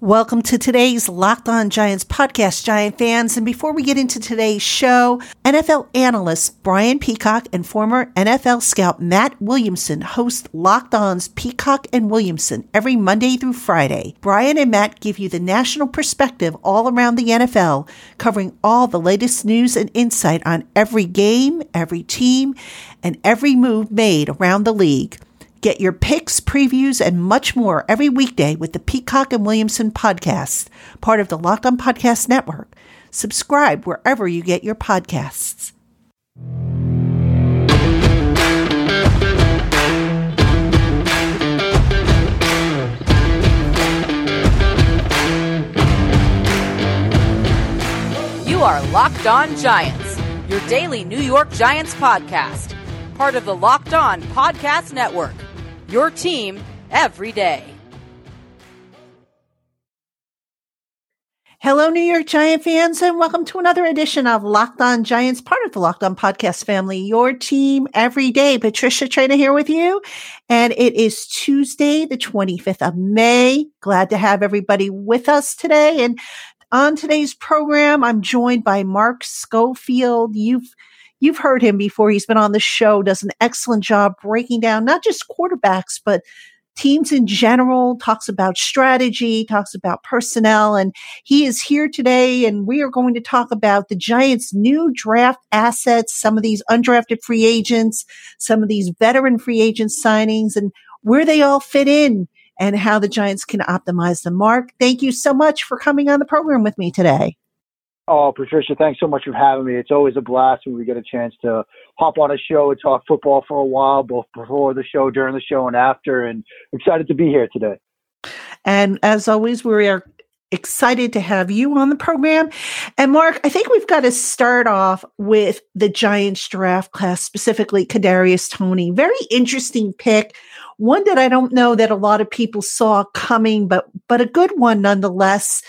Welcome to today's Locked On Giants podcast, Giant fans. And before we get into today's show, NFL analyst Brian Peacock and former NFL scout Matt Williamson host Locked On's Peacock and Williamson every Monday through Friday. Brian and Matt give you the national perspective all around the NFL, covering all the latest news and insight on every game, every team, and every move made around the league. Get your picks, previews, and much more every weekday with the Peacock and Williamson podcast, part of the Locked On Podcast Network. Subscribe wherever you get your podcasts. You are Locked On Giants, your daily New York Giants podcast, part of the Locked On Podcast Network your team every day. Hello, New York Giant fans, and welcome to another edition of Locked On Giants, part of the Locked On Podcast family, your team every day. Patricia Traina here with you, and it is Tuesday, the 25th of May. Glad to have everybody with us today. And on today's program, I'm joined by Mark Schofield. You've You've heard him before. He's been on the show, does an excellent job breaking down not just quarterbacks, but teams in general, talks about strategy, talks about personnel. And he is here today. And we are going to talk about the Giants' new draft assets, some of these undrafted free agents, some of these veteran free agent signings, and where they all fit in and how the Giants can optimize them. Mark, thank you so much for coming on the program with me today. Oh, Patricia, thanks so much for having me. It's always a blast when we get a chance to hop on a show and talk football for a while, both before the show, during the show, and after. And excited to be here today. And as always, we are excited to have you on the program. And Mark, I think we've got to start off with the Giants draft class, specifically Kadarius Toney. Very interesting pick. One that I don't know that a lot of people saw coming, but but a good one nonetheless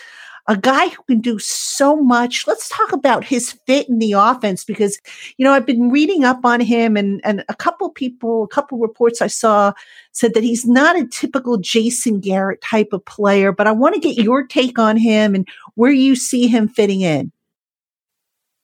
a guy who can do so much. Let's talk about his fit in the offense because, you know, I've been reading up on him and, and a couple people, a couple reports I saw said that he's not a typical Jason Garrett type of player, but I want to get your take on him and where you see him fitting in.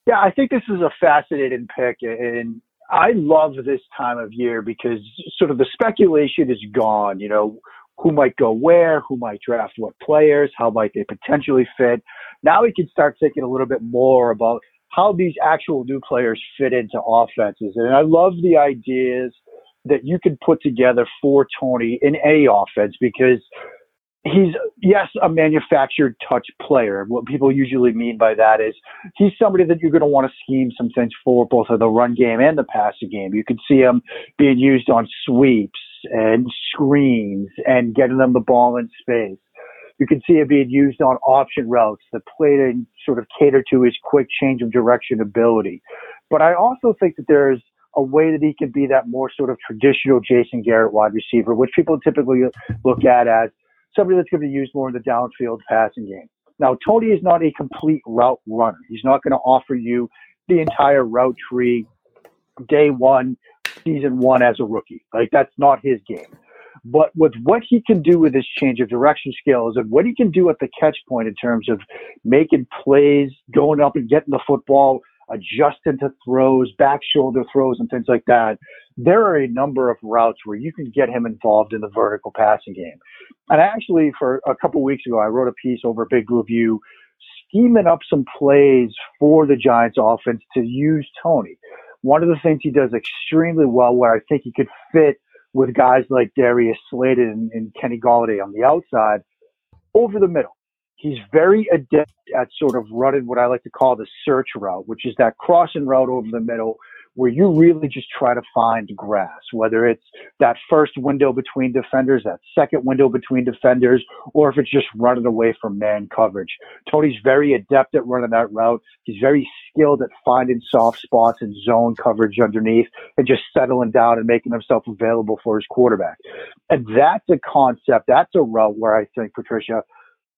Yeah, I think this is a fascinating pick and I love this time of year because sort of the speculation is gone. You know, who might go where, who might draft what players, how might they potentially fit. Now we can start thinking a little bit more about how these actual new players fit into offenses. And I love the ideas that you can put together for Toney in any offense because he's yes a manufactured touch player what people usually mean by that is he's somebody that you're going to want to scheme some things for both of the run game and the passing game you can see him being used on sweeps and screens and getting them the ball in space. You can see it being used on option routes that play to sort of cater to his quick change of direction ability. But I also think that there's a way that he can be that more sort of traditional Jason Garrett wide receiver, which people typically look at as somebody that's going to be used more in the downfield passing game. Now, Toney is not a complete route runner. He's not going to offer you the entire route tree day one season one as a rookie. Like that's not his game. But with what he can do with his change of direction skills and what he can do at the catch point in terms of making plays, going up and getting the football, adjusting to throws, back shoulder throws, and things like that, there are a number of routes where you can get him involved in the vertical passing game. And actually, for a couple weeks ago, I wrote a piece over Big Blue View scheming up some plays for the Giants offense to use Toney. One of the things he does extremely well, where I think he could fit with guys like Darius Slayton and, and Kenny Golladay on the outside, over the middle. He's very adept at sort of running what I like to call the search route, which is that crossing route over the middle where you really just try to find grass, whether it's that first window between defenders, that second window between defenders, or if it's just running away from man coverage. Toney's very adept at running that route. He's very skilled at finding soft spots and zone coverage underneath and just settling down and making himself available for his quarterback. And that's a concept. That's a route where I think, Patricia,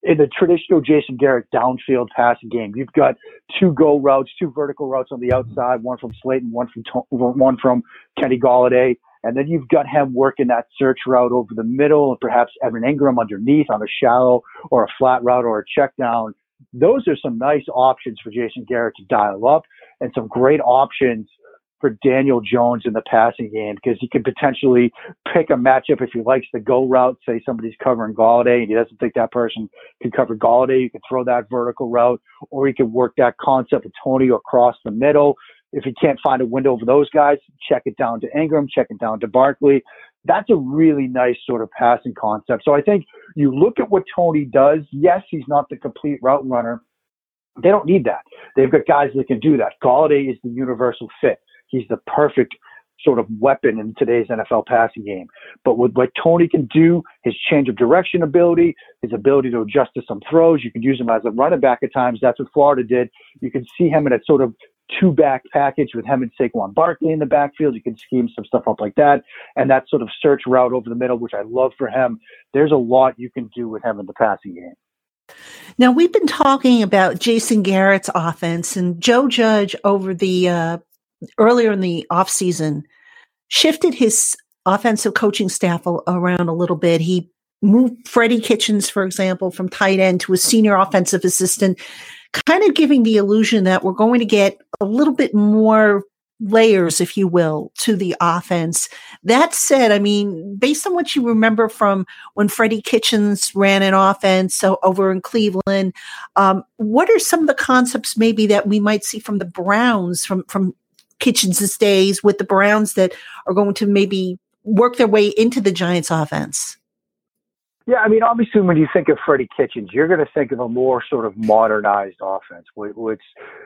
in the traditional Jason Garrett downfield passing game. You've got two go routes, two vertical routes on the outside, one from Slayton, one from one from Kenny Golladay, And then you've got him working that search route over the middle and perhaps Evan Engram underneath on a shallow or a flat route or a check down. Those are some nice options for Jason Garrett to dial up and some great options for Daniel Jones in the passing game because he could potentially pick a matchup if he likes the go route. Say somebody's covering Golladay and he doesn't think that person can cover Golladay. You can throw that vertical route, or he can work that concept of Toney across the middle. If he can't find a window for those guys, check it down to Engram, check it down to Barkley. That's a really nice sort of passing concept. So I think you look at what Toney does. Yes, he's not the complete route runner. They don't need that. They've got guys that can do that. Golladay is the universal fit. He's the perfect sort of weapon in today's NFL passing game. But with what Toney can do, his change of direction ability, his ability to adjust to some throws, you can use him as a running back at times. That's what Florida did. You can see him in a sort of two back package with him and Saquon Barkley in the backfield. You can scheme some stuff up like that. And that sort of search route over the middle, which I love for him. There's a lot you can do with him in the passing game. Now we've been talking about Jason Garrett's offense and Joe Judge over the uh, earlier in the offseason shifted his offensive coaching staff around a little bit. He moved Freddie Kitchens, for example, from tight end to a senior offensive assistant, kind of giving the illusion that we're going to get a little bit more layers, if you will, to the offense. That said, I mean, based on what you remember from when Freddie Kitchens ran an offense so over in Cleveland, um, what are some of the concepts maybe that we might see from the Browns from from Kitchens' days with the Browns that are going to maybe work their way into the Giants offense? Yeah, I mean, obviously, when you think of Freddie Kitchens, you're going to think of a more sort of modernized offense, which,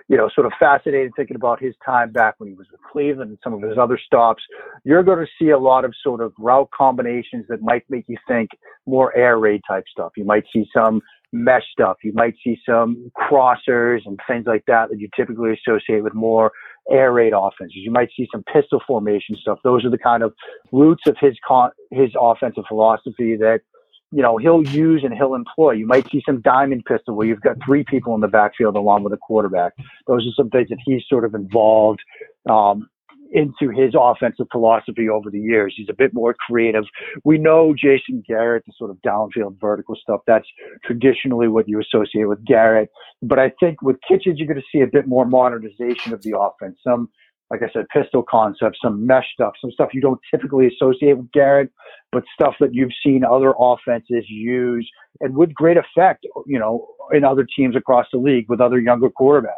you know, sort of fascinating thinking about his time back when he was with Cleveland and some of his other stops. You're going to see a lot of sort of route combinations that might make you think more air raid type stuff. You might see some mesh stuff. You might see some crossers and things like that that you typically associate with more air raid offenses. You might see some pistol formation stuff. Those are the kind of roots of his con- his offensive philosophy that you know he'll use and he'll employ. You might see some diamond pistol where you've got three people in the backfield along with a quarterback. Those are some things that he's sort of involved um, into his offensive philosophy over the years. He's a bit more creative. We know Jason Garrett, the sort of downfield vertical stuff. That's traditionally what you associate with Garrett. But I think with Kitchens, you're going to see a bit more modernization of the offense. Some, like I said, pistol concepts, some mesh stuff, some stuff you don't typically associate with Garrett, but stuff that you've seen other offenses use and with great effect, you know, in other teams across the league with other younger quarterbacks.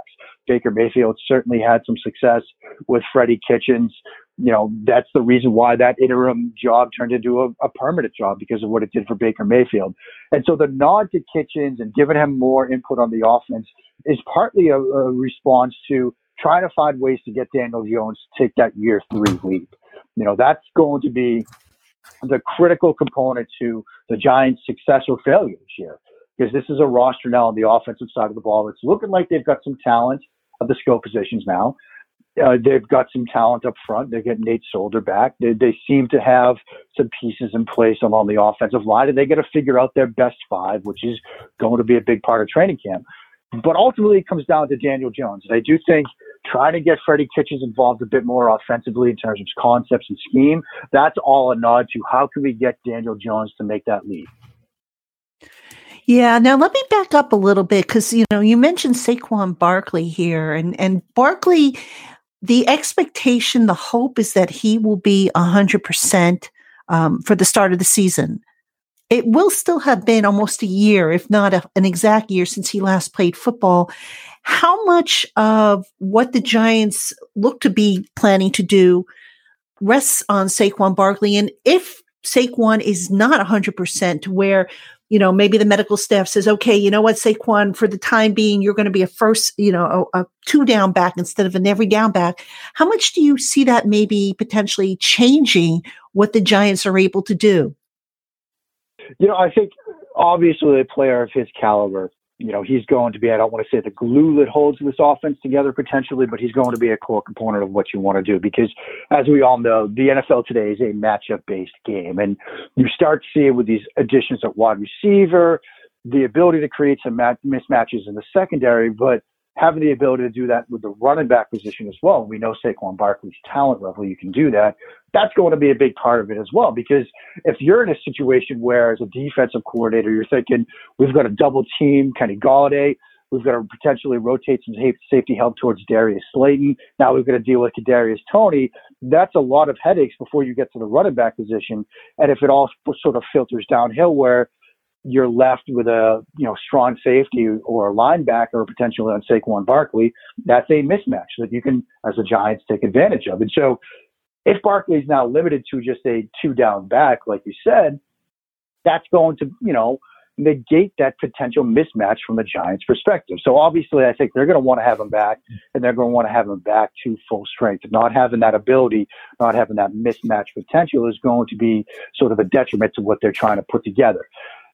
Baker Mayfield certainly had some success with Freddie Kitchens. You know, that's the reason why that interim job turned into a, a, permanent job because of what it did for Baker Mayfield. And so the nod to Kitchens and giving him more input on the offense is partly a, a response to trying to find ways to get Daniel Jones to take that year three leap. You know, that's going to be the critical component to the Giants' success or failure this year because this is a roster now on the offensive side of the ball. It's looking like they've got some talent of the skill positions now. Uh, they've got some talent up front. They get Nate Solder back. They, they seem to have some pieces in place along the offensive line, and they got to figure out their best five, which is going to be a big part of training camp. But ultimately, it comes down to Daniel Jones. And I do think trying to get Freddie Kitchens involved a bit more offensively in terms of concepts and scheme, that's all a nod to how can we get Daniel Jones to make that leap. Yeah. Now let me back up a little bit because you know you mentioned Saquon Barkley here, and and Barkley, the expectation, the hope is that he will be hundred um, percent for the start of the season. It will still have been almost a year, if not a, an exact year, since he last played football. How much of what the Giants look to be planning to do rests on Saquon Barkley, and if Saquon is not 100% to where you know, maybe the medical staff says, okay, you know what, Saquon, for the time being, you're going to be a first, you know, a, a, two down back instead of an every down back. How much do you see that maybe potentially changing what the Giants are able to do? You know, I think obviously a player of his caliber you know, he's going to be, I don't want to say the glue that holds this offense together potentially, but he's going to be a core component of what you want to do because as we all know, the NFL today is a matchup based game. And you start seeing with these additions at wide receiver, the ability to create some mismatches in the secondary, but having the ability to do that with the running back position as well. We know Saquon Barkley's talent level, you can do that. That's going to be a big part of it as well, because if you're in a situation where as a defensive coordinator, you're thinking, we've got a double team Kenny Golladay, We've got to potentially rotate some safety help towards Darius Slayton. Now we've got to deal with Kadarius Toney. That's a lot of headaches before you get to the running back position. And if it all sort of filters downhill where you're left with a you know strong safety or a linebacker potentially on Saquon Barkley, that's a mismatch that you can, as the Giants, take advantage of. And so, if Barkley is now limited to just a two down back, like you said, that's going to you know negate that potential mismatch from the Giants' perspective. So obviously, I think they're going to want to have him back, and they're going to want to have him back to full strength. Not having that ability, not having that mismatch potential is going to be sort of a detriment to what they're trying to put together.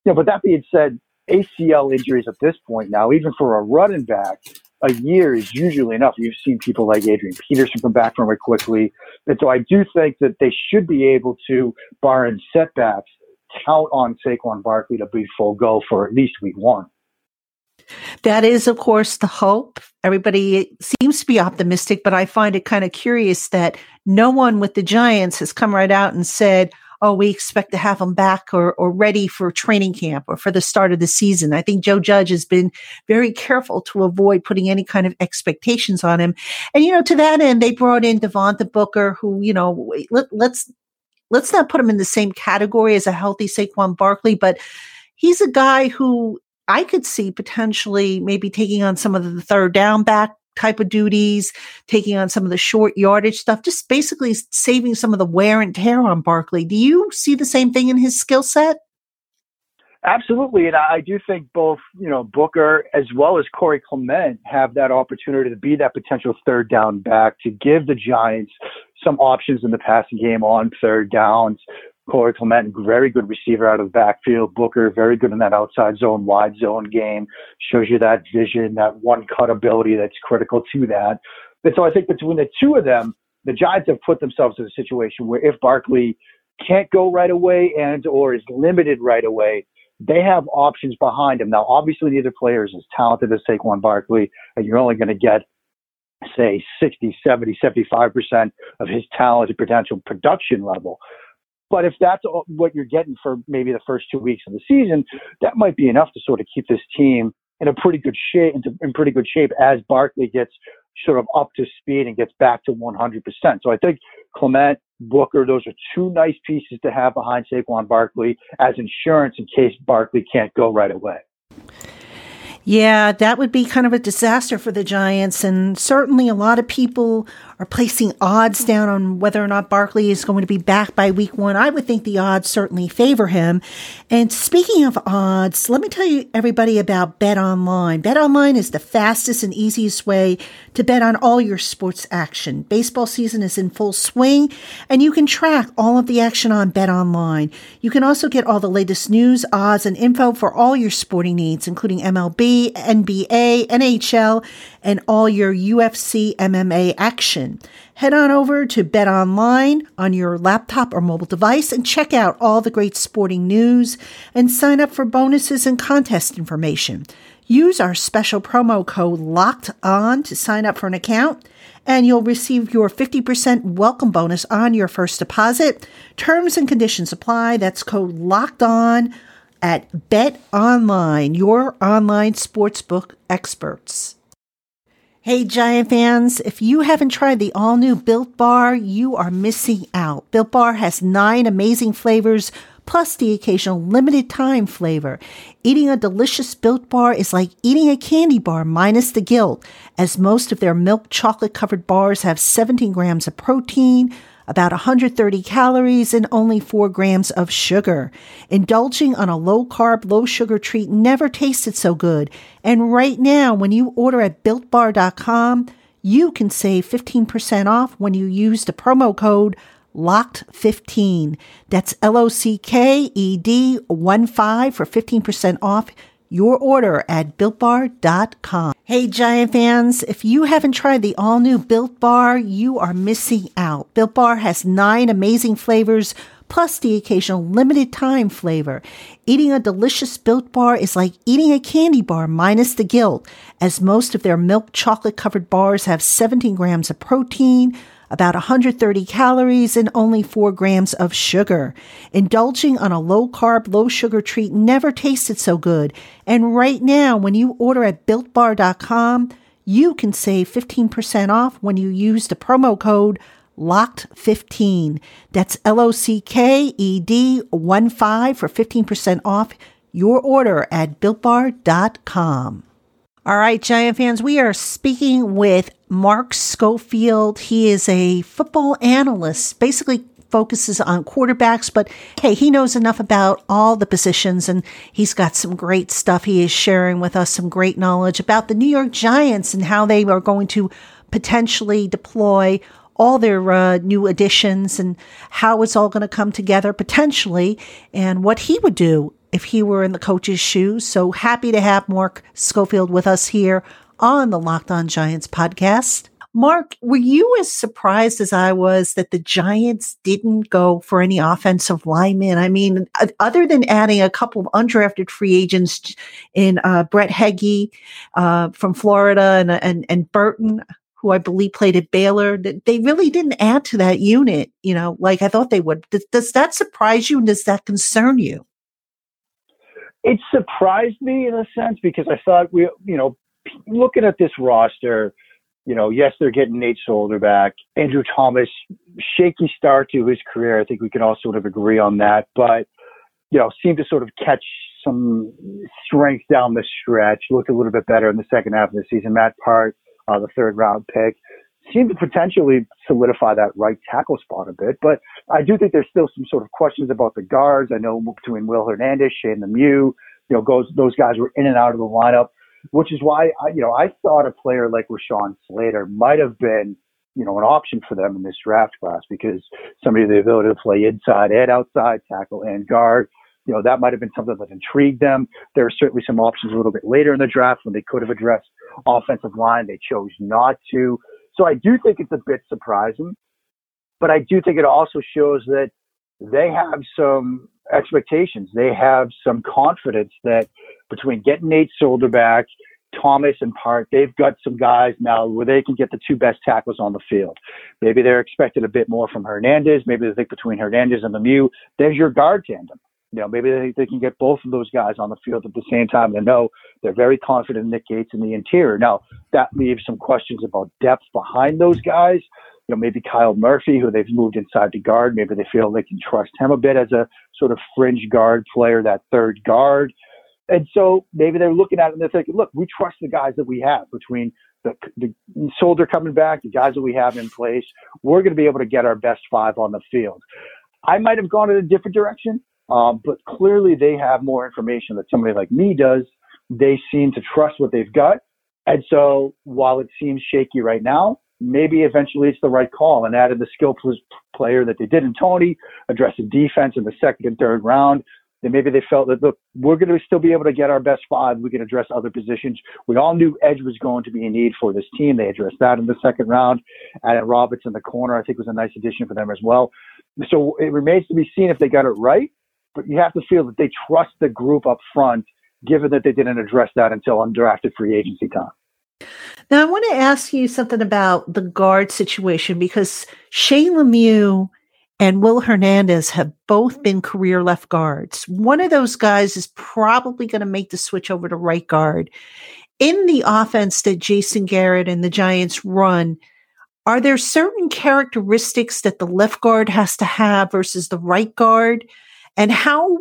You know, but that being said, ACL injuries at this point now, even for a running back, a year is usually enough. You've seen people like Adrian Peterson come back from it quickly. And so I do think that they should be able to, barring setbacks, count on Saquon Barkley to be full go for at least week one. That is, of course, the hope. Everybody seems to be optimistic, but I find it kind of curious that no one with the Giants has come right out and said, oh, we expect to have him back or, or ready for training camp or for the start of the season. I think Joe Judge has been very careful to avoid putting any kind of expectations on him. And, you know, to that end, they brought in Devontae Booker, who, you know, let, let's let's not put him in the same category as a healthy Saquon Barkley, but he's a guy who I could see potentially maybe taking on some of the third down back type of duties, taking on some of the short yardage stuff, just basically saving some of the wear and tear on Barkley. Do you see the same thing in his skill set? Absolutely, and I do think both you know Booker as well as Corey Clement have that opportunity to be that potential third down back to give the Giants some options in the passing game on third downs. Corey Clement, very good receiver out of the backfield. Booker, very good in that outside zone, wide zone game. Shows you that vision, that one cut ability that's critical to that. And so I think between the two of them, the Giants have put themselves in a situation where if Barkley can't go right away and or is limited right away, they have options behind him. Now, obviously, neither player is as talented as Saquon Barkley, and you're only going to get, say, 60, 70, 75% of his talent and potential production level. But if that's what you're getting for maybe the first two weeks of the season, that might be enough to sort of keep this team in a pretty good shape, in pretty good shape as Barkley gets sort of up to speed and gets back to 100%. So I think Clement, Booker, those are two nice pieces to have behind Saquon Barkley as insurance in case Barkley can't go right away. Yeah, that would be kind of a disaster for the Giants. And certainly a lot of people are placing odds down on whether or not Barkley is going to be back by week one. I would think the odds certainly favor him. And speaking of odds, let me tell you everybody about Bet Online. Bet Online is the fastest and easiest way to bet on all your sports action. Baseball season is in full swing and you can track all of the action on Bet Online. You can also get all the latest news, odds, and info for all your sporting needs, including MLB, NBA, NHL, and all your UFC MMA action. Head on over to Bet Online on your laptop or mobile device and check out all the great sporting news and sign up for bonuses and contest information. Use our special promo code LOCKED ON to sign up for an account and you'll receive your 50% welcome bonus on your first deposit. Terms and conditions apply. That's code LOCKED ON at Bet Online, your online sportsbook experts. Hey, Giant fans, if you haven't tried the all new Built Bar, you are missing out. Built Bar has nine amazing flavors plus the occasional limited time flavor. Eating a delicious Built Bar is like eating a candy bar minus the guilt, as most of their milk chocolate covered bars have 17 grams of protein, about 130 calories, and only 4 grams of sugar. Indulging on a low carb, low sugar treat never tasted so good. And right now, when you order at builtbar.com, you can save 15% off when you use the promo code LOCKED15. That's L O C K E D 1 5 for 15% off your order at builtbar.com. Hey, Giant fans, if you haven't tried the all new Built Bar, you are missing out. Built Bar has nine amazing flavors plus the occasional limited time flavor. Eating a delicious built bar is like eating a candy bar minus the guilt, as most of their milk chocolate covered bars have 17 grams of protein, about 130 calories, and only 4 grams of sugar. Indulging on a low carb, low sugar treat never tasted so good. And right now, when you order at builtbar.com, you can save 15% off when you use the promo code LOCKED15. That's L O C K E D 1 5 for 15% off your order at builtbar.com. All right, Giant fans, we are speaking with Mark Schofield. He is a football analyst, basically focuses on quarterbacks, but hey, he knows enough about all the positions and he's got some great stuff. He is sharing with us some great knowledge about the New York Giants and how they are going to potentially deploy all their uh, new additions and how it's all going to come together potentially and what he would do if he were in the coach's shoes. So happy to have Mark Schofield with us here on the Locked On Giants podcast. Mark, were you as surprised as I was that the Giants didn't go for any offensive linemen? I mean, other than adding a couple of undrafted free agents in uh, Brett Heggie uh, from Florida and, and, and Burton, who I believe played at Baylor, they really didn't add to that unit, you know, like I thought they would. Does, does that surprise you and does that concern you? It surprised me in a sense because I thought we, you know, looking at this roster, you know, yes, they're getting Nate Solder back. Andrew Thomas, shaky start to his career. I think we can all sort of agree on that. But, you know, seemed to sort of catch some strength down the stretch, looked a little bit better in the second half of the season. Matt Peart, uh, the third round pick, seemed to potentially solidify that right tackle spot a bit. But I do think there's still some sort of questions about the guards. I know between Will Hernandez, Shane Lemieux, you know, goes, those guys were in and out of the lineup which is why I, you know I thought a player like Rashawn Slater might have been you know an option for them in this draft class because somebody with the ability to play inside and outside, tackle and guard. You know that might have been something that intrigued them. There are certainly some options a little bit later in the draft when they could have addressed offensive line. They chose not to. So I do think it's a bit surprising, but I do think it also shows that they have some expectations. They have some confidence that between getting Nate Solder back, Thomas and Peart, they've got some guys now where they can get the two best tackles on the field. Maybe they're expected a bit more from Hernandez. Maybe they think between Hernandez and Lemieux, there's your guard tandem. You know, maybe they, they can get both of those guys on the field at the same time. They know they're very confident in Nick Gates in the interior. Now, that leaves some questions about depth behind those guys you know, maybe Kyle Murphy, who they've moved inside to guard. Maybe they feel they can trust him a bit as a sort of fringe guard player, that third guard. And so maybe they're looking at it and they're thinking, look, we trust the guys that we have between the, the Solder coming back, the guys that we have in place. We're going to be able to get our best five on the field. I might have gone in a different direction, um, but clearly they have more information that somebody like me does. They seem to trust what they've got. And so while it seems shaky right now, maybe eventually it's the right call and added the skill player that they did in Toney, addressed the defense in the second and third round. Maybe they felt that, look, we're going to still be able to get our best five. We can address other positions. We all knew edge was going to be a need for this team. They addressed that in the second round. Added Roberts in the corner, I think was a nice addition for them as well. So it remains to be seen if they got it right, but you have to feel that they trust the group up front, given that they didn't address that until undrafted free agency time. Now, I want to ask you something about the guard situation because Shane Lemieux and Will Hernandez have both been career left guards. One of those guys is probably going to make the switch over to right guard. In the offense that Jason Garrett and the Giants run, are there certain characteristics that the left guard has to have versus the right guard? And how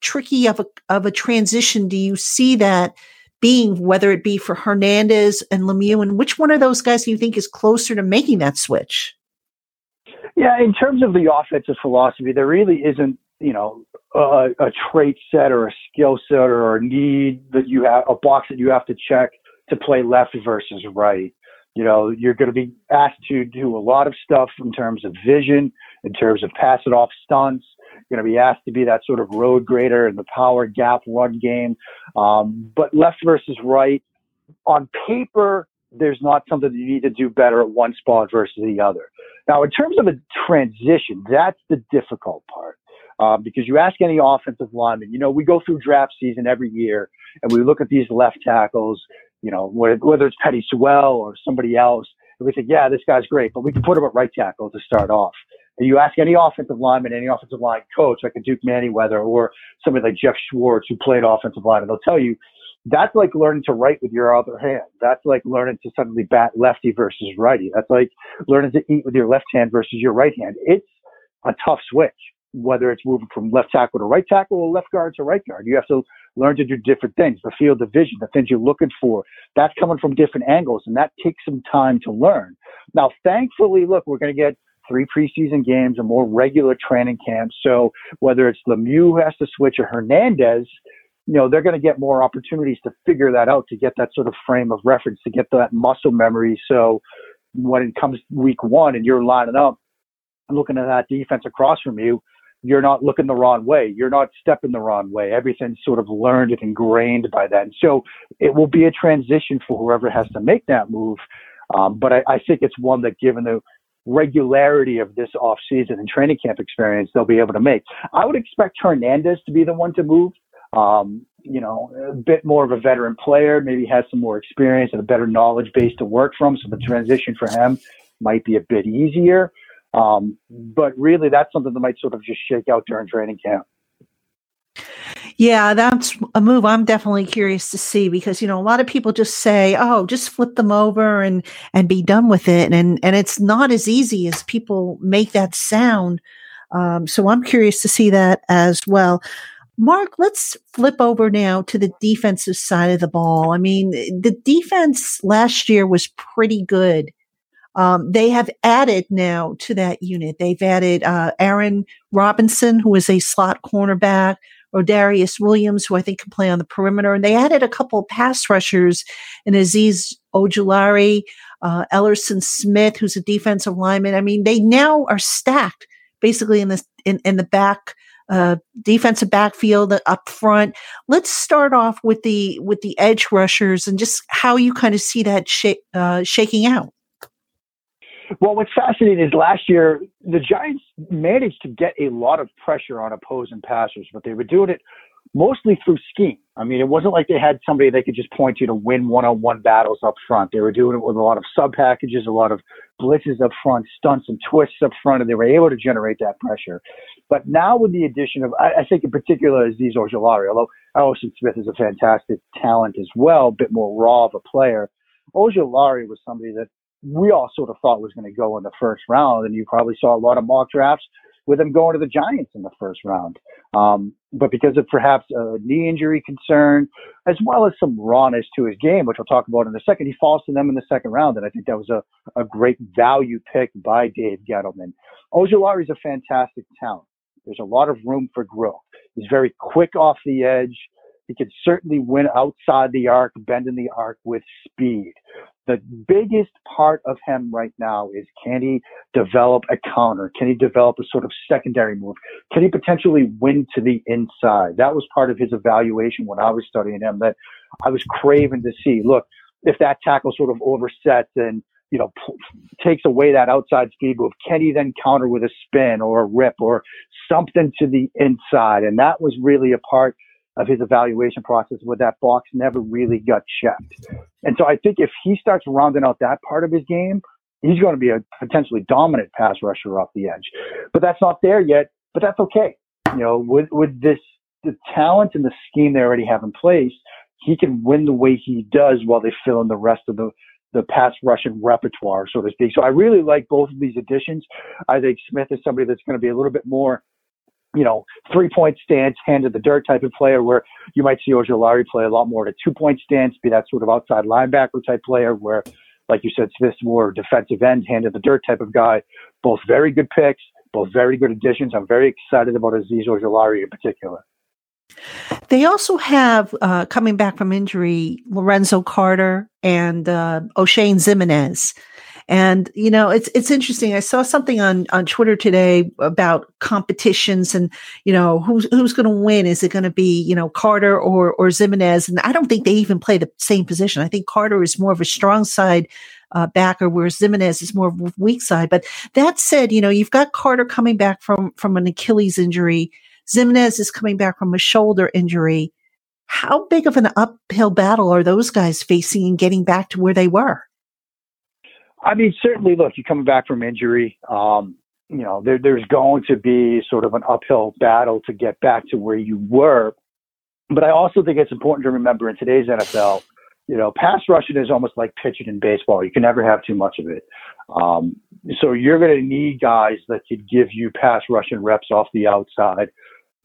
tricky of a, of a transition do you see that being, whether it be for Hernandez and Lemieux, and which one of those guys do you think is closer to making that switch? Yeah, in terms of the offensive philosophy, there really isn't, you know, a, a trait set or a skill set or a need that you have, a box that you have to check to play left versus right. You know, you're going to be asked to do a lot of stuff in terms of vision, in terms of pass it off stunts, going to be asked to be that sort of road grader in the power gap run game. Um, but left versus right, on paper, there's not something that you need to do better at one spot versus the other. Now, in terms of a transition, that's the difficult part. Uh, because you ask any offensive lineman, you know, we go through draft season every year and we look at these left tackles, you know, whether it's Penei Sewell or somebody else, and we think, yeah, this guy's great, but we can put him at right tackle to start off. And you ask any offensive lineman, any offensive line coach, like a Duke Manyweather or somebody like Geoff Schwartz who played offensive line, and they'll tell you that's like learning to write with your other hand. That's like learning to suddenly bat lefty versus righty. That's like learning to eat with your left hand versus your right hand. It's a tough switch, whether it's moving from left tackle to right tackle or left guard to right guard. You have to learn to do different things, the field of vision, the things you're looking for. That's coming from different angles, and that takes some time to learn. Now, thankfully, look, we're going to get three preseason games, and more regular training camps. So whether it's Lemieux who has to switch or Hernandez, you know, they're going to get more opportunities to figure that out, to get that sort of frame of reference, to get that muscle memory. So when it comes week one and you're lining up and looking at that defense across from you, you're not looking the wrong way. You're not stepping the wrong way. Everything's sort of learned and ingrained by then. So it will be a transition for whoever has to make that move. Um, but I, I think it's one that given the regularity of this off season and training camp experience, they'll be able to make. I would expect Hernandez to be the one to move. Um, you know, a bit more of a veteran player, maybe has some more experience and a better knowledge base to work from. So the transition for him might be a bit easier. Um, but really, that's something that might sort of just shake out during training camp. Yeah, that's a move I'm definitely curious to see because you know a lot of people just say, "Oh, just flip them over and and be done with it," and and it's not as easy as people make that sound. Um, so I'm curious to see that as well. Mark, let's flip over now to the defensive side of the ball. I mean, the defense last year was pretty good. Um, they have added now to that unit. They've added uh, Aaron Robinson, who is a slot cornerback, Rodarius Williams, who I think can play on the perimeter, and they added a couple of pass rushers in Azeez Ojulari, uh, Ellerson Smith, who's a defensive lineman. I mean, they now are stacked basically in the in, in the back uh, defensive backfield up front. Let's start off with the with the edge rushers and just how you kind of see that sh- uh, shaking out. Well, what's fascinating is last year the Giants managed to get a lot of pressure on opposing passers, but they were doing it mostly through scheme. I mean, it wasn't like they had somebody they could just point to to win one-on-one battles up front. They were doing it with a lot of sub packages, a lot of blitzes up front, stunts and twists up front, and they were able to generate that pressure. But now with the addition of, I, I think in particular, Azeez Ojulari, although Ellerson Smith is a fantastic talent as well, a bit more raw of a player. Ojulari was somebody that we all sort of thought was going to go in the first round, and you probably saw a lot of mock drafts with him going to the Giants in the first round. Um, but because of perhaps a knee injury concern, as well as some rawness to his game, which we'll talk about in a second, he falls to them in the second round. And I think that was a, a great value pick by Dave Gettleman. Ojulari is a fantastic talent. There's a lot of room for growth. He's very quick off the edge. He can certainly win outside the arc, bending the arc with speed the biggest part of him right now is can he develop a counter? Can he develop a sort of secondary move? Can he potentially win to the inside? That was part of his evaluation when I was studying him that I was craving to see. Look, if that tackle sort of oversets and you know, takes away that outside speed move. Can he then counter with a spin or a rip or something to the inside? And that was really a part of his evaluation process where that box never really got checked. And so I think if he starts rounding out that part of his game, he's going to be a potentially dominant pass rusher off the edge. But that's not there yet, but that's okay. You know, with, with this, the talent and the scheme they already have in place, he can win the way he does while they fill in the rest of the, the pass rushing repertoire, so to speak. So I really like both of these additions. I think Smith is somebody that's going to be a little bit more you know, three point stance, hand to the dirt type of player where you might see Ojulari play a lot more at a two point stance, be that sort of outside linebacker type player where, like you said, Smith's more defensive end, hand to the dirt type of guy. Both very good picks, both very good additions. I'm very excited about Azeez Ojulari in particular. They also have, uh, coming back from injury, Lorenzo Carter and uh, Oshane Ximines. And, you know, it's, it's interesting. I saw something on, on Twitter today about competitions and, you know, who's, who's going to win? Is it going to be, you know, Carter or, or Ximines? And I don't think they even play the same position. I think Carter is more of a strong side uh, backer, whereas Ximines is more of a weak side. But that said, you know, you've got Carter coming back from from an Achilles injury. Ximines is coming back from a shoulder injury. How big of an uphill battle are those guys facing and getting back to where they were? I mean, certainly, look, you're coming back from injury. Um, you know, there, there's going to be sort of an uphill battle to get back to where you were. But I also think it's important to remember in today's NFL, you know, pass rushing is almost like pitching in baseball. You can never have too much of it. Um, so you're going to need guys that could give you pass rushing reps off the outside,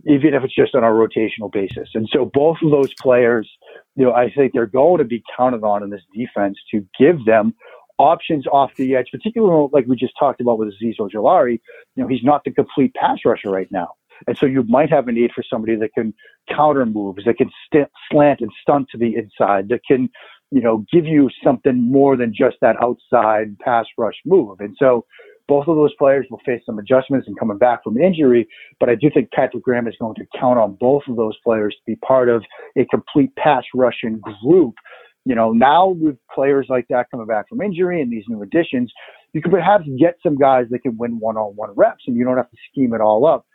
even if it's just on a rotational basis. And so both of those players, you know, I think they're going to be counted on in this defense to give them options off the edge, particularly like we just talked about with Azeez Ojulari. You know, he's not the complete pass rusher right now. And so you might have a need for somebody that can counter moves, that can st- slant and stunt to the inside, that can, you know, give you something more than just that outside pass rush move. And so both of those players will face some adjustments and coming back from injury, but I do think Patrick Graham is going to count on both of those players to be part of a complete pass rushing group. You know, now with players like that coming back from injury and these new additions, you can perhaps get some guys that can win one on one reps and you don't have to scheme it all up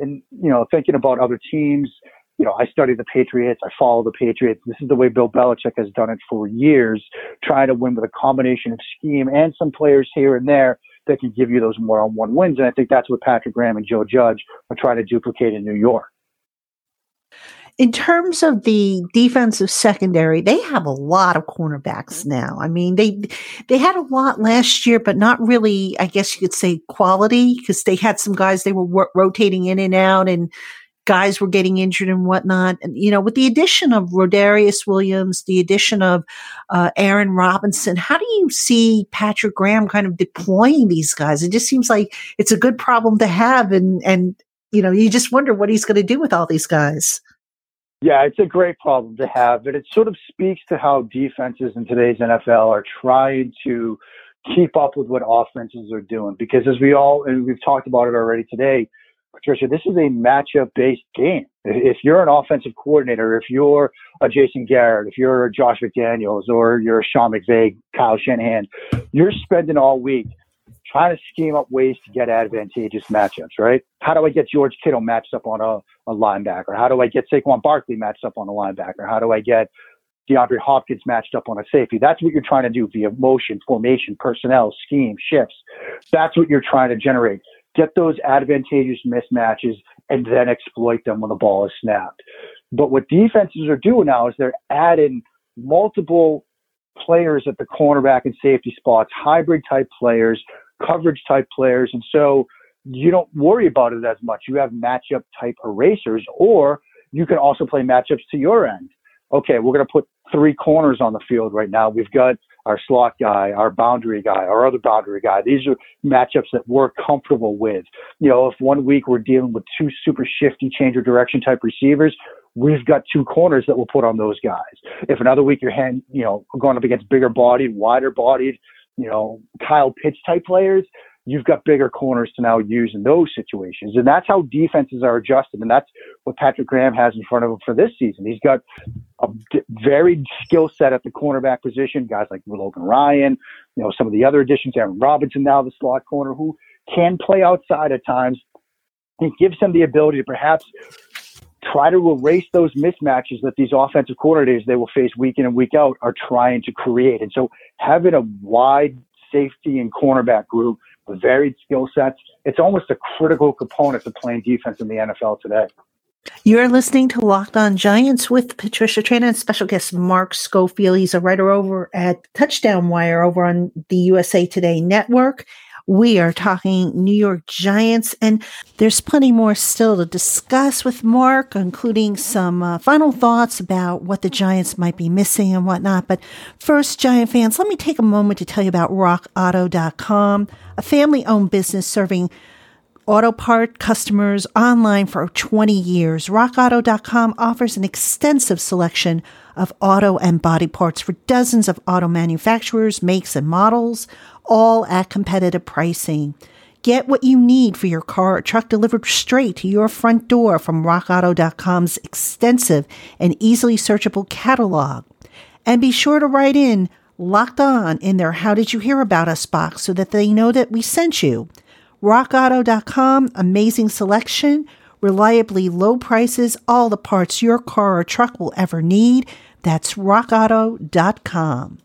and you know, thinking about other teams, you know, I study the Patriots. I follow the Patriots. This is the way Bill Belichick has done it for years, trying to win with a combination of scheme and some players here and there that can give you those one-on-one wins. And I think that's what Patrick Graham and Joe Judge are trying to duplicate in New York. In terms of the defensive secondary, they have a lot of cornerbacks now. I mean, they they had a lot last year, but not really. I guess you could say quality because they had some guys they were rotating in and out, and guys were getting injured and whatnot. And you know, with the addition of Rodarius Williams, the addition of uh, Aaron Robinson, how do you see Patrick Graham kind of deploying these guys? It just seems like it's a good problem to have, and and you know, you just wonder what he's going to do with all these guys. Yeah, it's a great problem to have, but it sort of speaks to how defenses in today's NFL are trying to keep up with what offenses are doing. Because as we all, and we've talked about it already today, Patricia, this is a matchup based game. If you're an offensive coordinator, if you're a Jason Garrett, if you're a Josh McDaniels, or you're a Sean McVay, Kyle Shanahan, you're spending all week trying to scheme up ways to get advantageous matchups, right? How do I get George Kittle matched up on a, a linebacker? How do I get Saquon Barkley matched up on a linebacker? How do I get DeAndre Hopkins matched up on a safety? That's what you're trying to do via motion, formation, personnel, scheme, shifts. That's what you're trying to generate. Get those advantageous mismatches and then exploit them when the ball is snapped. But what defenses are doing now is they're adding multiple players at the cornerback and safety spots, hybrid type players coverage type players. And so you don't worry about it as much. You have matchup type erasers, or you can also play matchups to your end. Okay, we're going to put three corners on the field right now. We've got our slot guy, our boundary guy, our other boundary guy. These are matchups that we're comfortable with. You know, if one week we're dealing with two super shifty change of direction type receivers, we've got two corners that we'll put on those guys. If another week you're hand, you know, going up against bigger bodied, wider bodied, you know, Kyle Pitts type players, you've got bigger corners to now use in those situations. And that's how defenses are adjusted. And that's what Patrick Graham has in front of him for this season. He's got a varied skill set at the cornerback position, guys like Logan Ryan, you know, some of the other additions, Aaron Robinson now, the slot corner, who can play outside at times. It gives him the ability to perhaps try to erase those mismatches that these offensive coordinators they will face week in and week out are trying to create. And so having a wide safety and cornerback group with varied skill sets, it's almost a critical component to playing defense in the NFL today. You're listening to Locked On Giants with Patricia Traina and special guest Mark Schofield. He's a writer over at Touchdown Wire over on the USA Today network. We are talking New York Giants, and there's plenty more still to discuss with Mark, including some uh, final thoughts about what the Giants might be missing and whatnot. But first, Giant fans, let me take a moment to tell you about RockAuto.com, a family owned business serving Auto part customers online for 20 years. RockAuto.com offers an extensive selection of auto and body parts for dozens of auto manufacturers, makes, and models, all at competitive pricing. Get what you need for your car or truck delivered straight to your front door from RockAuto.com's extensive and easily searchable catalog. And be sure to write in locked on in their How Did You Hear About Us box so that they know that we sent you. RockAuto.com, amazing selection, reliably low prices, all the parts your car or truck will ever need. That's RockAuto.com.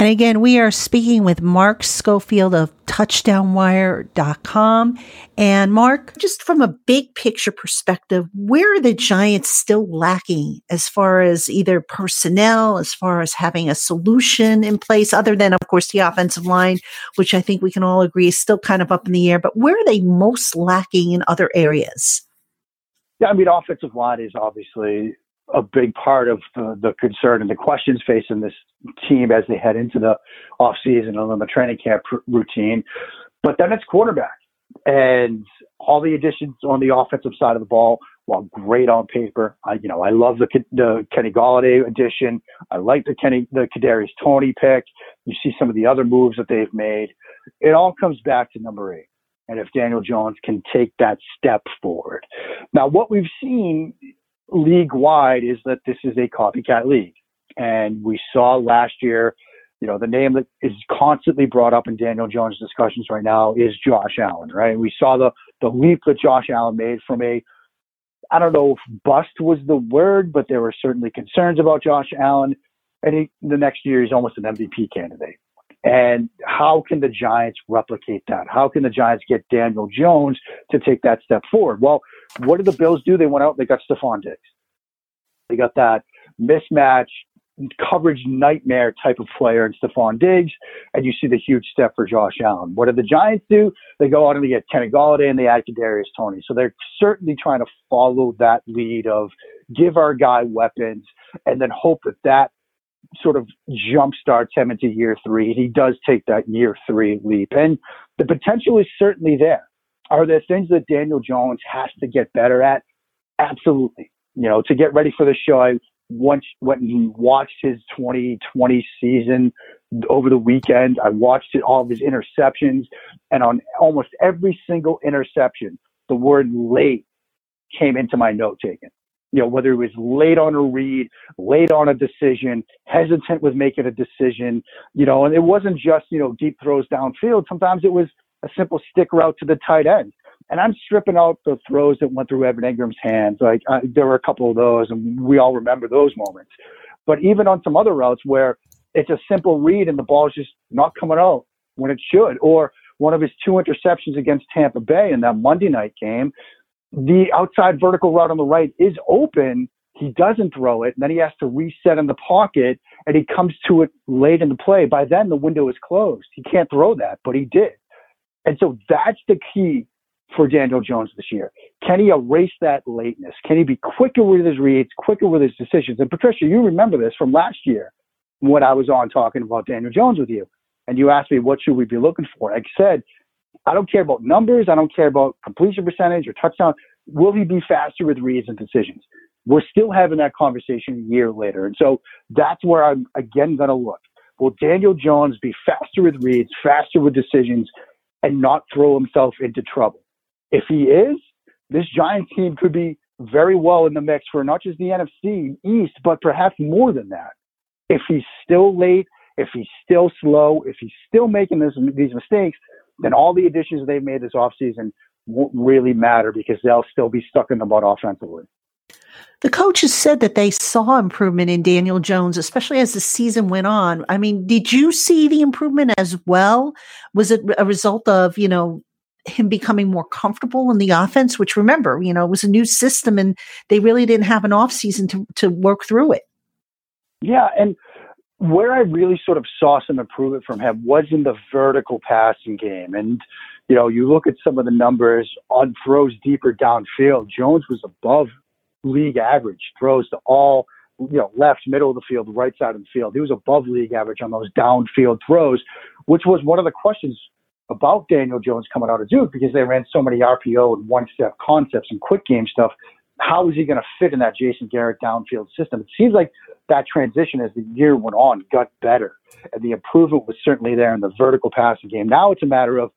And again, we are speaking with Mark Schofield of touchdownwire.com. And Mark, just from a big picture perspective, where are the Giants still lacking as far as either personnel, as far as having a solution in place, other than, of course, the offensive line, which I think we can all agree is still kind of up in the air, but where are they most lacking in other areas? Yeah, I mean, offensive line is obviously a big part of the, the concern and the questions facing this team as they head into the off season and the training camp routine. But then it's quarterback and all the additions on the offensive side of the ball. While great on paper, I you know I love the the Kenny Golladay addition. I like the Kenny the Kadarius Toney pick. You see some of the other moves that they've made. It all comes back to number eight and if Daniel Jones can take that step forward. Now, what we've seen league wide is that this is a copycat league. And we saw last year, you know, the name that is constantly brought up in Daniel Jones discussions right now is Josh Allen, right? And we saw the, the leap that Josh Allen made from a, I don't know if bust was the word, but there were certainly concerns about Josh Allen. And he, the next year, he's almost an MVP candidate. And how can the Giants replicate that? How can the Giants get Daniel Jones to take that step forward? Well, what did the Bills do? They went out, they got Stefon Diggs. They got that mismatch coverage nightmare type of player in Stefon Diggs, and you see the huge step for Josh Allen. What did the Giants do? They go out and they get Kenny Golladay and they add Kadarius Toney. So they're certainly trying to follow that lead of give our guy weapons and then hope that that sort of jump starts him into year three. He does take that year three leap, and the potential is certainly there. Are there things that Daniel Jones has to get better at? Absolutely. You know, to get ready for the show, I once went and watched his 2020 season over the weekend. I watched it, all of his interceptions, and on almost every single interception, the word late came into my note taken you know, whether it was late on a read, late on a decision, hesitant with making a decision, you know, and it wasn't just, you know, deep throws downfield. Sometimes it was a simple stick route to the tight end. And I'm stripping out the throws that went through Evan Engram's hands. Like there were a couple of those, and we all remember those moments. But even on some other routes where it's a simple read and the ball is just not coming out when it should, or one of his two interceptions against Tampa Bay in that Monday night game, the outside vertical route on the right is open. He doesn't throw it. And then he has to reset in the pocket and he comes to it late in the play. By then, the window is closed. He can't throw that, but he did. And so that's the key for Daniel Jones this year. Can he erase that lateness? Can he be quicker with his reads, quicker with his decisions? And Patricia, you remember this from last year when I was on talking about Daniel Jones with you. And you asked me, what should we be looking for? I said, I don't care about numbers. I don't care about completion percentage or touchdown. Will he be faster with reads and decisions? We're still having that conversation a year later. And so that's where I'm again going to look. Will Daniel Jones be faster with reads, faster with decisions, and not throw himself into trouble? If he is, this Giants team could be very well in the mix for not just the NFC East, but perhaps more than that. If he's still late, if he's still slow, if he's still making this, these mistakes, then all the additions they've made this offseason won't really matter because they'll still be stuck in the mud offensively. The coaches said that they saw improvement in Daniel Jones, especially as the season went on. I mean, did you see the improvement as well? Was it a result of, you know, him becoming more comfortable in the offense, which remember, you know, it was a new system and they really didn't have an off season to, to work through it. Yeah. And where I really sort of saw some improvement from him was in the vertical passing game. And, you know, you look at some of the numbers on throws deeper downfield, Jones was above league average throws to all, you know, left, middle of the field, right side of the field. He was above league average on those downfield throws, which was one of the questions about Daniel Jones coming out of Duke because they ran so many RPO and one step concepts and quick game stuff. How is he going to fit in that Jason Garrett downfield system? It seems like that transition as the year went on got better. And the improvement was certainly there in the vertical passing game. Now it's a matter of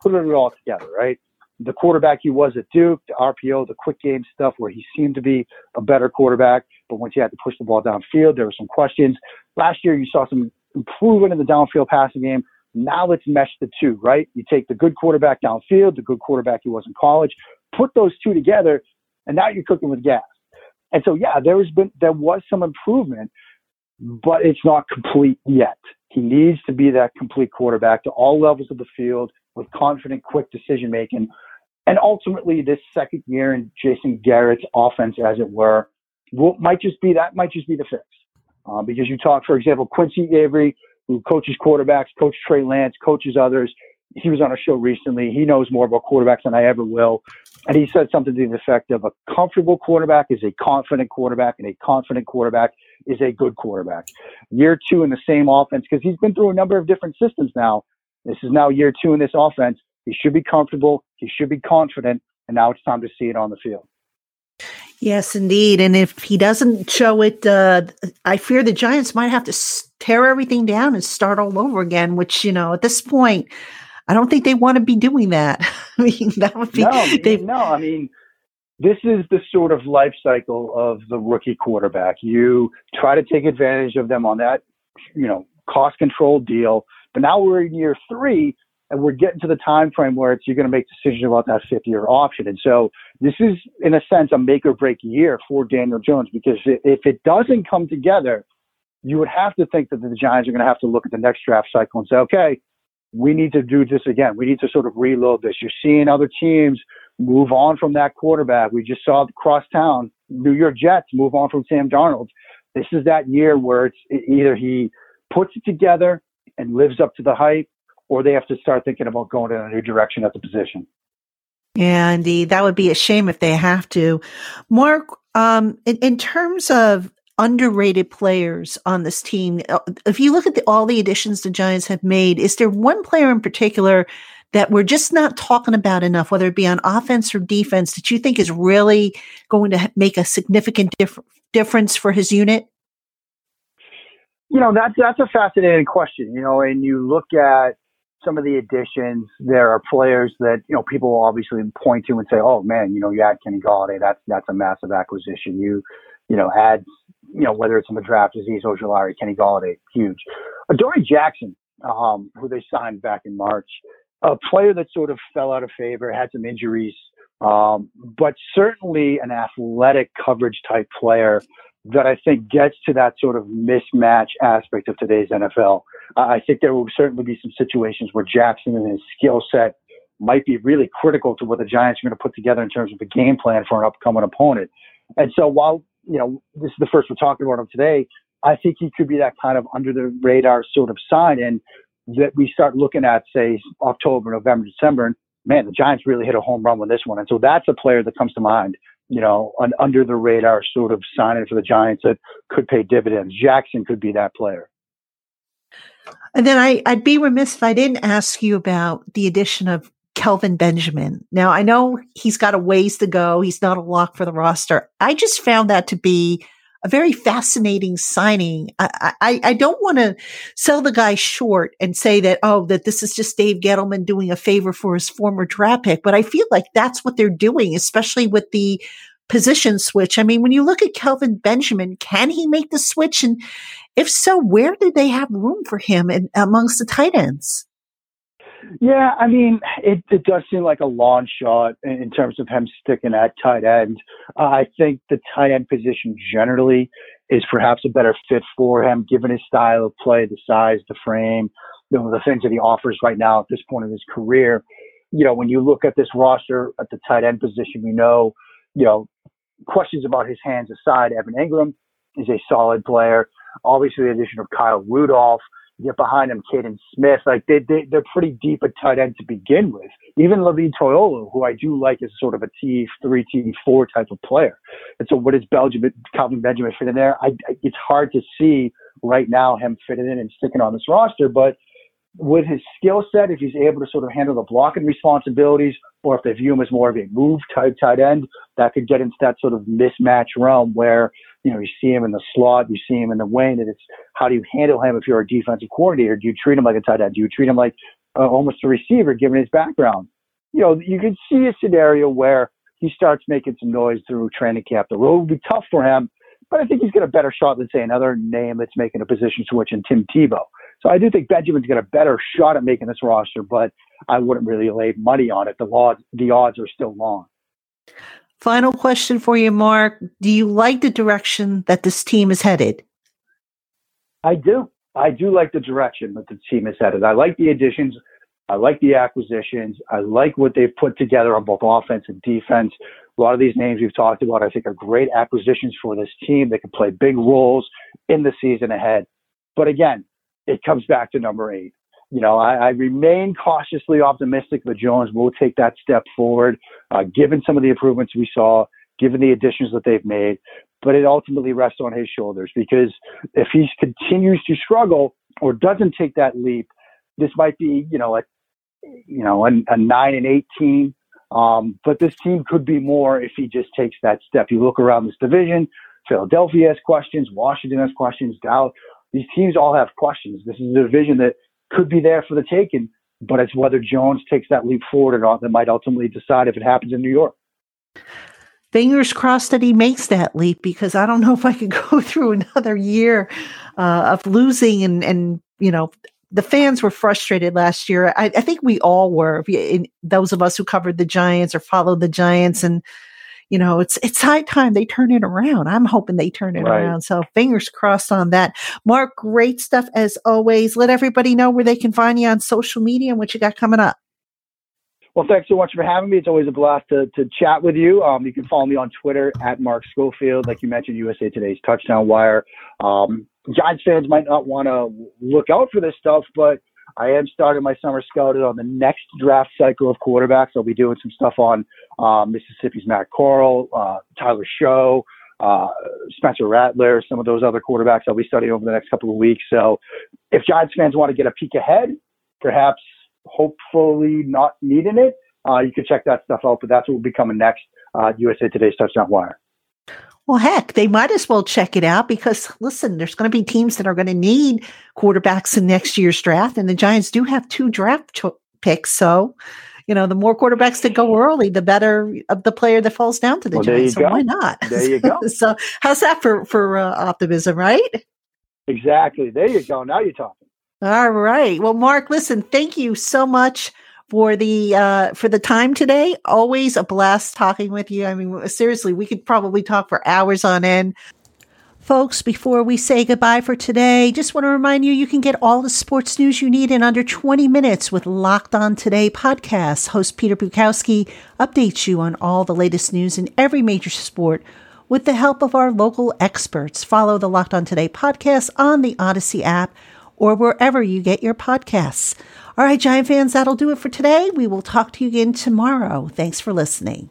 putting it all together, right? The quarterback he was at Duke, the RPO, the quick game stuff where he seemed to be a better quarterback, but once he had to push the ball downfield, there were some questions. Last year, you saw some improvement in the downfield passing game. Now let's mesh the two, right? You take the good quarterback downfield, the good quarterback he was in college, put those two together, and now you're cooking with gas. And so, yeah, there has been there was some improvement, but it's not complete yet. He needs to be that complete quarterback to all levels of the field with confident, quick decision making. And ultimately, this second year in Jason Garrett's offense, as it were, will, might just be that might just be the fix. Uh, because you talk, for example, Quincy Avery, who coaches quarterbacks, coach Trey Lance, coaches others. He was on a show recently. He knows more about quarterbacks than I ever will. And he said something to the effect of a comfortable quarterback is a confident quarterback, and a confident quarterback is a good quarterback. Year two in the same offense, because he's been through a number of different systems now. This is now year two in this offense. He should be comfortable. He should be confident. And now it's time to see it on the field. Yes, indeed. And if he doesn't show it, uh, I fear the Giants might have to tear everything down and start all over again, which, you know, at this point, I don't think they want to be doing that. I mean, that would be. No, they, no. I mean, this is the sort of life cycle of the rookie quarterback. You try to take advantage of them on that, you know, cost control deal. But now we're in year three, and we're getting to the time frame where it's you're going to make decisions about that fifth year option. And so this is, in a sense, a make or break year for Daniel Jones because if it doesn't come together, you would have to think that the Giants are going to have to look at the next draft cycle and say, okay, we need to do this again. We need to sort of reload this. You're seeing other teams move on from that quarterback. We just saw crosstown New York Jets move on from Sam Darnold. This is that year where it's either he puts it together and lives up to the hype, or they have to start thinking about going in a new direction at the position. Yeah, indeed. That would be a shame if they have to. Mark, um, in, in terms of underrated players on this team. Uh, if you look at the, all the additions the Giants have made, is there one player in particular that we're just not talking about enough, whether it be on offense or defense, that you think is really going to make a significant dif- difference for his unit? You know, that's that's a fascinating question. You know, and you look at some of the additions. There are players that you know people will obviously point to and say, "Oh man, you know, you add Kenny Golladay. That's that's a massive acquisition." You you know, add you know, whether it's in the draft, Azeez Ojulari, Kenny Golladay, huge. Adoree Jackson, um, who they signed back in March, a player that sort of fell out of favor, had some injuries, um, but certainly an athletic coverage type player that I think gets to that sort of mismatch aspect of today's NFL. I think there will certainly be some situations where Jackson and his skill set might be really critical to what the Giants are going to put together in terms of a game plan for an upcoming opponent. And so while you know, this is the first we're talking about him today. I think he could be that kind of under the radar sort of sign and that we start looking at, say, October, November, December. And man, the Giants really hit a home run with this one. And so that's a player that comes to mind, you know, an under the radar sort of signing for the Giants that could pay dividends. Jackson could be that player. And then I, I'd be remiss if I didn't ask you about the addition of Kelvin Benjamin. Now, I know he's got a ways to go. He's not a lock for the roster. I just found that to be a very fascinating signing. I, I, I don't want to sell the guy short and say that, oh, that this is just Dave Gettleman doing a favor for his former draft pick, but I feel like that's what they're doing, especially with the position switch. I mean, when you look at Kelvin Benjamin, can he make the switch? And if so, where do they have room for him in, amongst the tight ends? Yeah, I mean, it, it does seem like a long shot in, terms of him sticking at tight end. Uh, I think the tight end position generally is perhaps a better fit for him, given his style of play, the size, the frame, you know, the things that he offers right now at this point in his career. You know, when you look at this roster at the tight end position, we know, you know, questions about his hands aside, Evan Engram is a solid player. Obviously, the addition of Kyle Rudolph get behind him, Kaden Smith. Like they, they they're pretty deep at tight end to begin with. Even Levine Toilolo, who I do like as sort of a T three, T four type of player. And so, what does Belgium, Kelvin Benjamin fit in there? I, I, it's hard to see right now him fitting in and sticking on this roster, but with his skill set, if he's able to sort of handle the blocking responsibilities, or if they view him as more of a move type tight end, that could get into that sort of mismatch realm where, you know, you see him in the slot, you see him in the wing, and it's how do you handle him if you're a defensive coordinator? Do you treat him like a tight end? Do you treat him like uh, almost a receiver given his background? You know, you could see a scenario where he starts making some noise through training camp. The road will be tough for him, but I think he's got a better shot than, say, another name that's making a position switch in Tim Tebow. So I do think Benjamin's got a better shot at making this roster, but I wouldn't really lay money on it. The odds, the odds are still long. Final question for you, Mark. Do you like the direction that this team is headed? I do. I do like the direction that the team is headed. I like the additions. I like the acquisitions. I like what they've put together on both offense and defense. A lot of these names we've talked about, I think, are great acquisitions for this team. They can play big roles in the season ahead. But again, it comes back to number eight. You know, I, I remain cautiously optimistic that Jones will take that step forward, uh, given some of the improvements we saw, given the additions that they've made. But it ultimately rests on his shoulders because if he continues to struggle or doesn't take that leap, this might be, you know, a, you know, a, a nine and eighteen. Um, but this team could be more if he just takes that step. You look around this division, Philadelphia has questions, Washington has questions, Dallas these teams all have questions. This is a division that could be there for the taking, but it's whether Jones takes that leap forward or not that might ultimately decide if it happens in New York. Fingers crossed that he makes that leap because I don't know if I could go through another year uh, of losing and and you know the fans were frustrated last year. I, I think we all were. Those of us who covered the Giants or followed the Giants and you know, it's it's high time they turn it around. I'm hoping they turn it right. around. So fingers crossed on that. Mark, great stuff as always. Let everybody know where they can find you on social media and what you got coming up. Well, thanks so much for having me. It's always a blast to, to chat with you. Um, you can follow me on Twitter at Mark Schofield. Like you mentioned, USA Today's Touchdown Wire. Um, Giants fans might not want to look out for this stuff, but I am starting my summer scouting on the next draft cycle of quarterbacks. I'll be doing some stuff on um, Mississippi's Matt Corral, uh, Tyler Shough, uh, Spencer Rattler, some of those other quarterbacks I'll be studying over the next couple of weeks. So if Giants fans want to get a peek ahead, perhaps hopefully not needing it, uh, you can check that stuff out. But that's what will be coming next. Uh, USA Today's Touchdown Wire. Well, heck, they might as well check it out because listen, there's going to be teams that are going to need quarterbacks in next year's draft, and the Giants do have two draft cho- picks. So, you know, the more quarterbacks that go early, the better of the player that falls down to the well, Giants. So go. why not? There you go. so, how's that for for uh, optimism, right? Exactly. There you go. Now you're talking. All right. Well, Mark, listen, thank you so much for the uh, for the time today. Always a blast talking with you. I mean, seriously, we could probably talk for hours on end. Folks, before we say goodbye for today, just want to remind you you can get all the sports news you need in under 20 minutes with Locked On Today podcast. Host Peter Bukowski updates you on all the latest news in every major sport with the help of our local experts. Follow the Locked On Today podcast on the Odyssey app or wherever you get your podcasts. All right, Giant fans, that'll do it for today. We will talk to you again tomorrow. Thanks for listening.